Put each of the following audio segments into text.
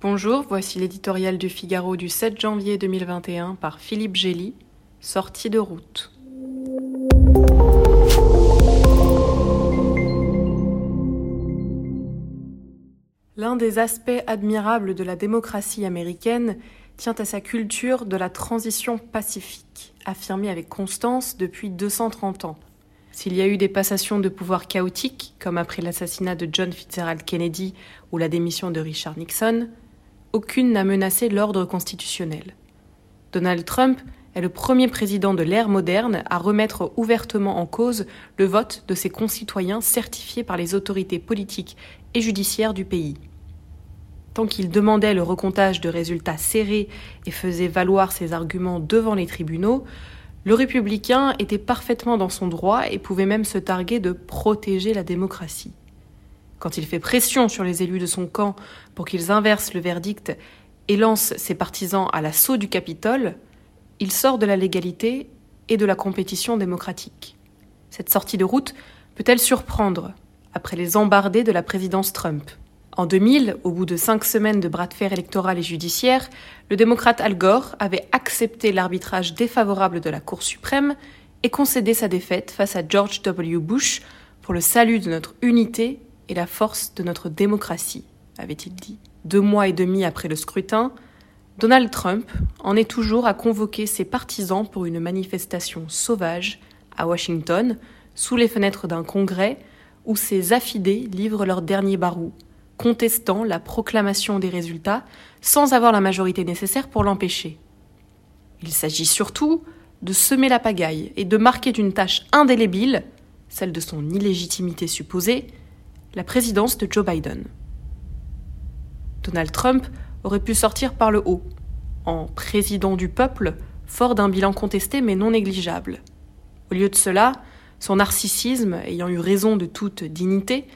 Bonjour, voici l'éditorial du Figaro du 7 janvier 2021 par Philippe Gély, sortie de route. L'un des aspects admirables de la démocratie américaine tient à sa culture de la transition pacifique, affirmée avec constance depuis 230 ans. S'il y a eu des passations de pouvoir chaotiques, comme après l'assassinat de John Fitzgerald Kennedy ou la démission de Richard Nixon, aucune n'a menacé l'ordre constitutionnel. Donald Trump est le premier président de l'ère moderne à remettre ouvertement en cause le vote de ses concitoyens certifiés par les autorités politiques et judiciaires du pays. Tant qu'il demandait le recomptage de résultats serrés et faisait valoir ses arguments devant les tribunaux, le républicain était parfaitement dans son droit et pouvait même se targuer de protéger la démocratie. Quand il fait pression sur les élus de son camp pour qu'ils inversent le verdict et lance ses partisans à l'assaut du Capitole, il sort de la légalité et de la compétition démocratique. Cette sortie de route peut-elle surprendre après les embardés de la présidence Trump? En 2000, au bout de cinq semaines de bras de fer électoral et judiciaire, le démocrate Al Gore avait accepté l'arbitrage défavorable de la Cour suprême et concédé sa défaite face à George W. Bush pour le salut de notre unité et la force de notre démocratie, avait-il dit. Deux mois et demi après le scrutin, Donald Trump en est toujours à convoquer ses partisans pour une manifestation sauvage à Washington, sous les fenêtres d'un congrès où ses affidés livrent leur dernier barou contestant la proclamation des résultats sans avoir la majorité nécessaire pour l'empêcher. Il s'agit surtout de semer la pagaille et de marquer d'une tâche indélébile, celle de son illégitimité supposée, la présidence de Joe Biden. Donald Trump aurait pu sortir par le haut, en président du peuple, fort d'un bilan contesté mais non négligeable. Au lieu de cela, son narcissisme, ayant eu raison de toute dignité,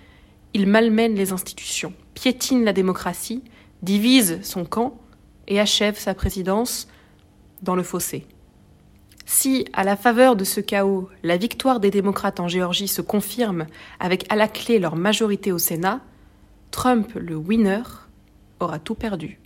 il malmène les institutions, piétine la démocratie, divise son camp et achève sa présidence dans le fossé. Si, à la faveur de ce chaos, la victoire des démocrates en Géorgie se confirme avec à la clé leur majorité au Sénat, Trump, le winner, aura tout perdu.